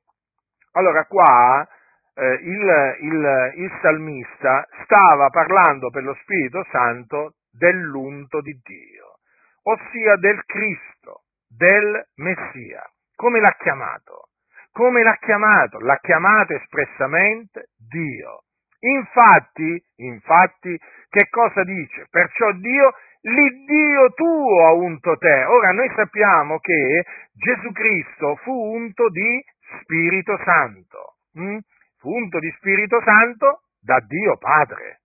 Allora qua eh, il, il, il salmista stava parlando per lo Spirito Santo dell'unto di Dio, ossia del Cristo, del Messia. Come l'ha chiamato? Come l'ha chiamato? L'ha chiamato espressamente Dio. Infatti, infatti, che cosa dice? Perciò Dio, l'Iddio tuo ha unto te. Ora noi sappiamo che Gesù Cristo fu unto di Spirito Santo. Hm? Fu unto di Spirito Santo da Dio Padre.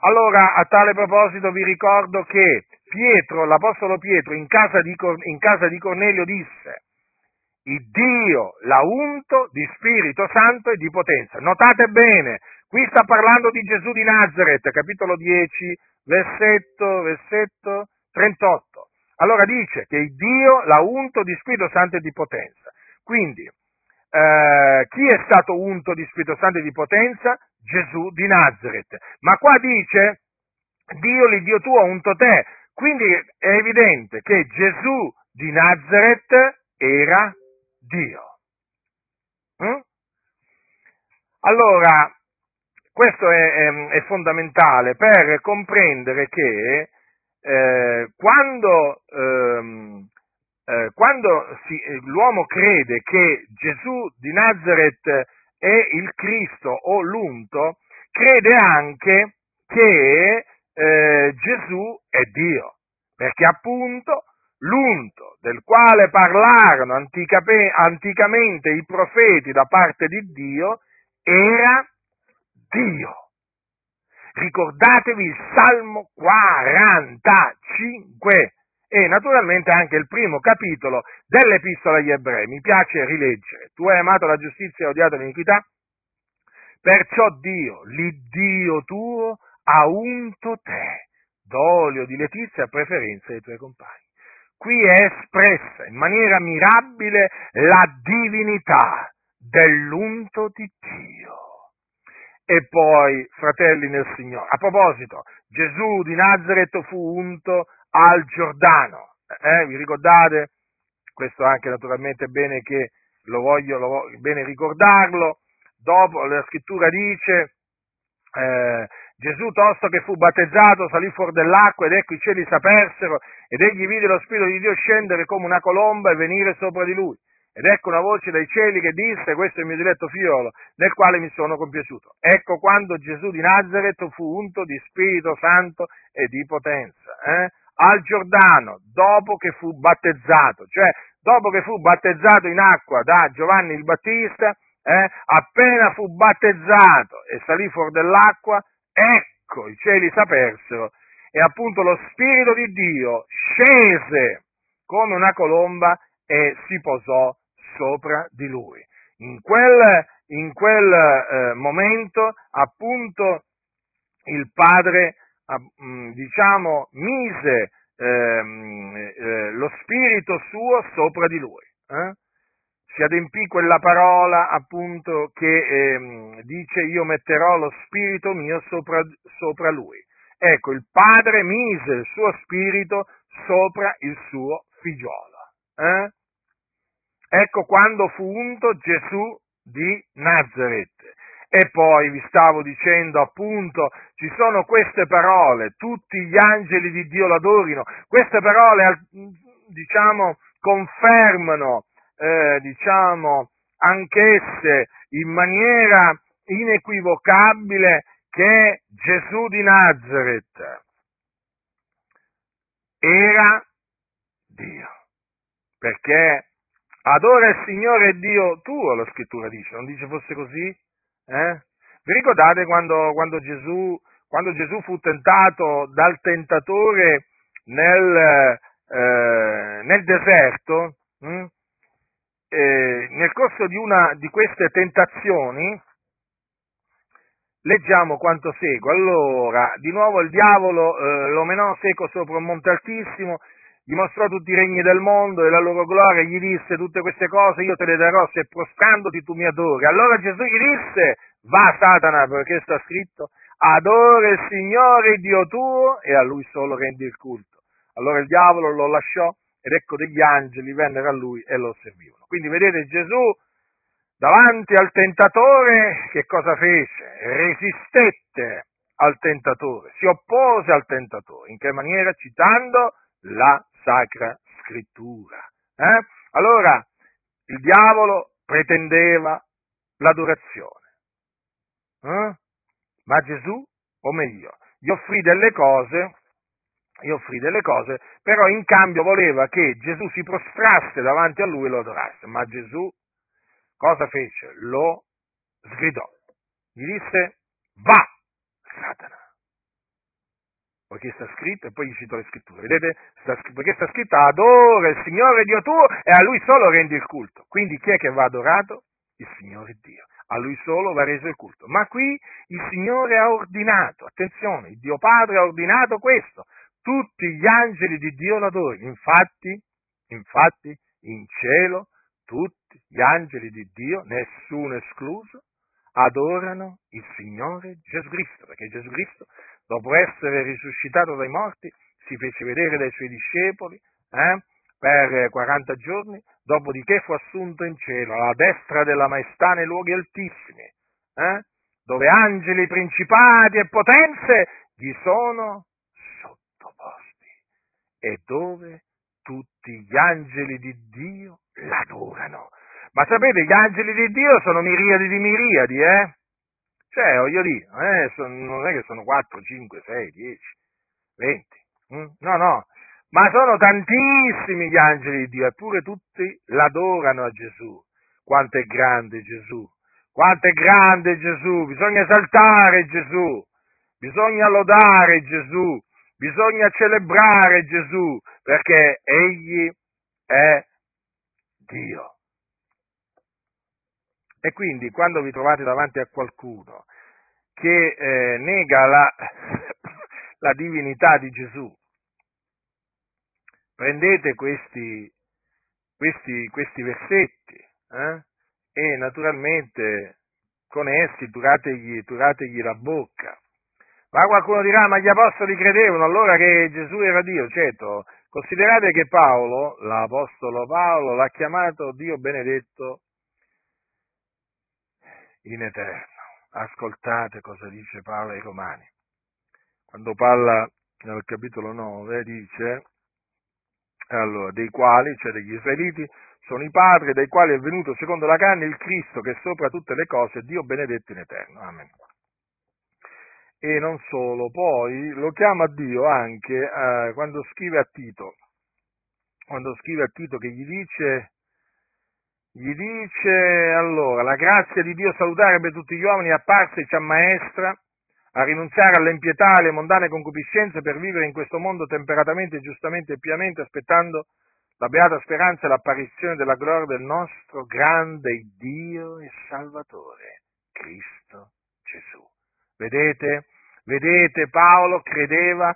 Allora, a tale proposito vi ricordo che Pietro, l'Apostolo Pietro, in casa di, in casa di Cornelio disse, Dio l'ha unto di Spirito Santo e di potenza. Notate bene, qui sta parlando di Gesù di Nazareth, capitolo 10, versetto, versetto 38. Allora dice che il Dio l'ha unto di Spirito Santo e di potenza. Quindi, eh, chi è stato unto di Spirito Santo e di potenza? Gesù di Nazareth. Ma qua dice, Dio, l'Iddio tuo, ha unto te. Quindi è evidente che Gesù di Nazareth era Dio. Mm? Allora, questo è, è, è fondamentale per comprendere che eh, quando, ehm, eh, quando si, l'uomo crede che Gesù di Nazareth è il Cristo o l'unto, crede anche che eh, Gesù è Dio, perché appunto l'unto del quale parlarono anticamente i profeti da parte di Dio era Dio. Ricordatevi il Salmo 45 e naturalmente anche il primo capitolo dell'Epistola agli Ebrei. Mi piace rileggere. Tu hai amato la giustizia e odiato l'iniquità? Perciò Dio, l'Iddio tuo, ha unto te d'olio di letizia a preferenza dei tuoi compagni. Qui è espressa in maniera mirabile la divinità dell'unto di Dio. E poi, fratelli nel Signore, a proposito, Gesù di Nazareth fu unto al Giordano. Eh, vi ricordate? Questo anche naturalmente è bene che lo voglio, lo voglio bene ricordarlo. Dopo la scrittura dice, eh, Gesù, tosto che fu battezzato, salì fuori dell'acqua ed ecco i cieli s'apersero ed egli vide lo Spirito di Dio scendere come una colomba e venire sopra di lui. Ed ecco una voce dai cieli che disse, questo è il mio diletto figliolo, nel quale mi sono compiaciuto. Ecco quando Gesù di Nazareth fu unto di Spirito Santo e di potenza, eh? al Giordano, dopo che fu battezzato, cioè dopo che fu battezzato in acqua da Giovanni il Battista, eh? appena fu battezzato e salì fuori dell'acqua, ecco i cieli s'apersero e appunto lo Spirito di Dio scese come una colomba e si posò sopra di lui. In quel, in quel eh, momento, appunto, il padre, eh, diciamo, mise ehm, eh, lo spirito suo sopra di lui. Eh? Si adempì quella parola, appunto, che ehm, dice io metterò lo spirito mio sopra, sopra lui. Ecco, il padre mise il suo spirito sopra il suo figliolo. Eh? Ecco quando fu unto Gesù di Nazareth. E poi vi stavo dicendo appunto, ci sono queste parole, tutti gli angeli di Dio l'adorino, queste parole diciamo confermano, eh, diciamo, anch'esse in maniera inequivocabile che Gesù di Nazareth era Dio, perché Adora il Signore Dio tuo, la scrittura dice, non dice fosse così? Eh? Vi ricordate quando, quando, Gesù, quando, Gesù, fu tentato dal tentatore nel, eh, nel deserto? Hm? Eh, nel corso di una di queste tentazioni, leggiamo quanto segue. Allora, di nuovo il diavolo eh, lo menò seco sopra un monte altissimo gli mostrò tutti i regni del mondo e la loro gloria, gli disse tutte queste cose io te le darò se prostrandoti tu mi adori. Allora Gesù gli disse, va Satana, perché sta scritto, adora il Signore Dio tuo e a lui solo rendi il culto. Allora il diavolo lo lasciò ed ecco degli angeli vennero a lui e lo servivano. Quindi vedete Gesù davanti al tentatore che cosa fece? Resistette al tentatore, si oppose al tentatore. In che maniera? Citando la Sacra Scrittura. Eh? Allora, il diavolo pretendeva l'adorazione, eh? ma Gesù, o meglio, gli offrì delle cose, gli offrì delle cose, però in cambio voleva che Gesù si prostrasse davanti a lui e lo adorasse, ma Gesù cosa fece? Lo sgridò, gli disse, va, Satana poiché sta scritto, e poi gli cito le scritture, vedete? Sta, perché sta scritto adora il Signore Dio tuo e a Lui solo rendi il culto. Quindi chi è che va adorato? Il Signore Dio. A Lui solo va reso il culto. Ma qui il Signore ha ordinato, attenzione, il Dio Padre ha ordinato questo. Tutti gli angeli di Dio l'adorino. Infatti, infatti, in cielo, tutti gli angeli di Dio, nessuno escluso, adorano il Signore Gesù Cristo, perché Gesù Cristo dopo essere risuscitato dai morti, si fece vedere dai suoi discepoli eh, per 40 giorni, dopodiché fu assunto in cielo alla destra della maestà nei luoghi altissimi. eh? dove angeli, principati e potenze gli sono e dove tutti gli angeli di Dio l'adorano. Ma sapete, gli angeli di Dio sono miriadi di miriadi, eh? Cioè, voglio dire, eh, sono, non è che sono 4, 5, 6, 10, 20. Mm? No, no, ma sono tantissimi gli angeli di Dio, eppure tutti l'adorano a Gesù. Quanto è grande Gesù! Quanto è grande Gesù! Bisogna esaltare Gesù! Bisogna lodare Gesù! Bisogna celebrare Gesù, perché Egli è Dio. E quindi quando vi trovate davanti a qualcuno che eh, nega la, la divinità di Gesù, prendete questi, questi, questi versetti eh, e naturalmente con essi turategli, turategli la bocca. Ma qualcuno dirà, ma gli apostoli credevano allora che Gesù era Dio, certo. Considerate che Paolo, l'apostolo Paolo, l'ha chiamato Dio benedetto in eterno. Ascoltate cosa dice Paolo ai Romani. Quando parla nel capitolo 9 dice, allora, dei quali, cioè degli israeliti, sono i padri, dai quali è venuto secondo la carne il Cristo che è sopra tutte le cose, Dio benedetto in eterno. Amen. E non solo, poi lo chiama Dio anche eh, quando scrive a Tito, quando scrive a Tito che gli dice, gli dice allora, la grazia di Dio salutare per tutti gli uomini apparsa e ci ammaestra a rinunziare all'impietà e alle mondane concupiscenze per vivere in questo mondo temperatamente, giustamente e piamente, aspettando la beata speranza e l'apparizione della gloria del nostro grande Dio e Salvatore, Cristo Gesù. Vedete? Vedete, Paolo credeva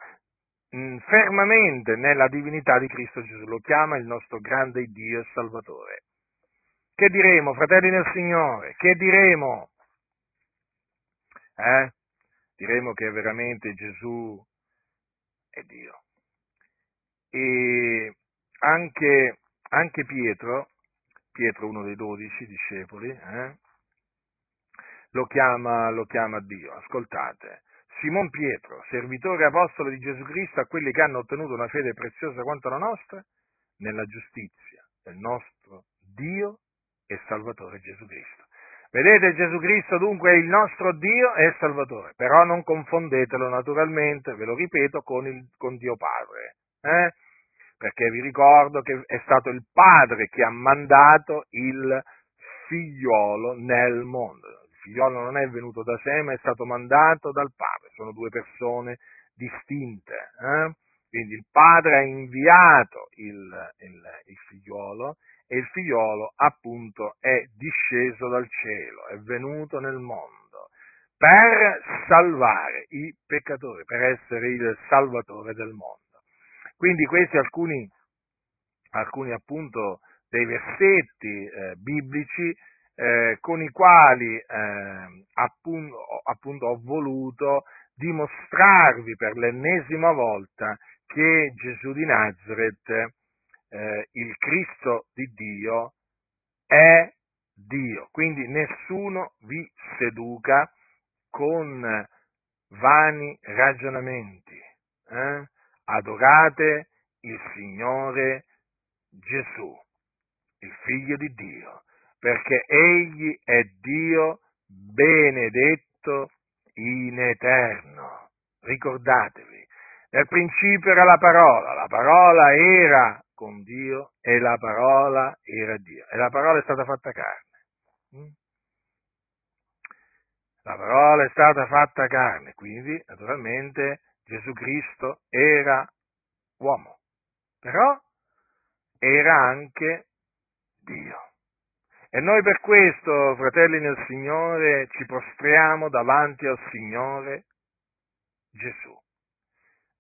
mh, mm, fermamente nella divinità di Cristo Gesù, lo chiama il nostro grande Dio e Salvatore. Che diremo, fratelli del Signore? Che diremo? Eh? diremo che veramente Gesù è Dio. E anche, anche Pietro, Pietro uno dei dodici discepoli, eh, lo, chiama, lo chiama Dio. Ascoltate, Simon Pietro, servitore apostolo di Gesù Cristo, a quelli che hanno ottenuto una fede preziosa quanto la nostra, nella giustizia del nostro Dio e Salvatore Gesù Cristo. Vedete, Gesù Cristo dunque è il nostro Dio e Salvatore, però non confondetelo naturalmente, ve lo ripeto, con, il, con Dio Padre, eh? perché vi ricordo che è stato il Padre che ha mandato il figliolo nel mondo. Figliolo non è venuto da sé, ma è stato mandato dal Padre, sono due persone distinte. Eh? Quindi il Padre ha inviato il, il, il figliolo e il figliolo appunto è disceso dal cielo, è venuto nel mondo per salvare i peccatori, per essere il salvatore del mondo. Quindi questi alcuni, alcuni appunto dei versetti eh, biblici eh, con i quali eh, appunto, appunto ho voluto dimostrarvi per l'ennesima volta che Gesù di Nazareth eh, il Cristo di Dio è Dio. Quindi nessuno vi seduca con vani ragionamenti. Eh? Adorate il Signore Gesù, il Figlio di Dio, perché Egli è Dio benedetto in eterno. Ricordatevi, nel principio era la parola, la parola era con Dio e la parola era Dio. E la parola è stata fatta carne. Mm? La parola è stata fatta carne, quindi naturalmente Gesù Cristo era uomo, però era anche Dio. E noi per questo, fratelli nel Signore, ci prostriamo davanti al Signore Gesù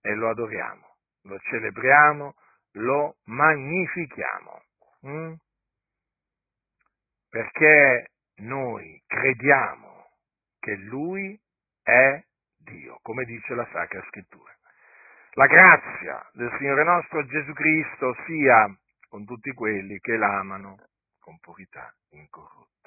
e lo adoriamo, lo celebriamo, lo magnifichiamo. Mm? Perché noi crediamo che Lui è Dio, come dice la Sacra Scrittura. La grazia del Signore nostro Gesù Cristo sia con tutti quelli che l'amano con purità incorrotta.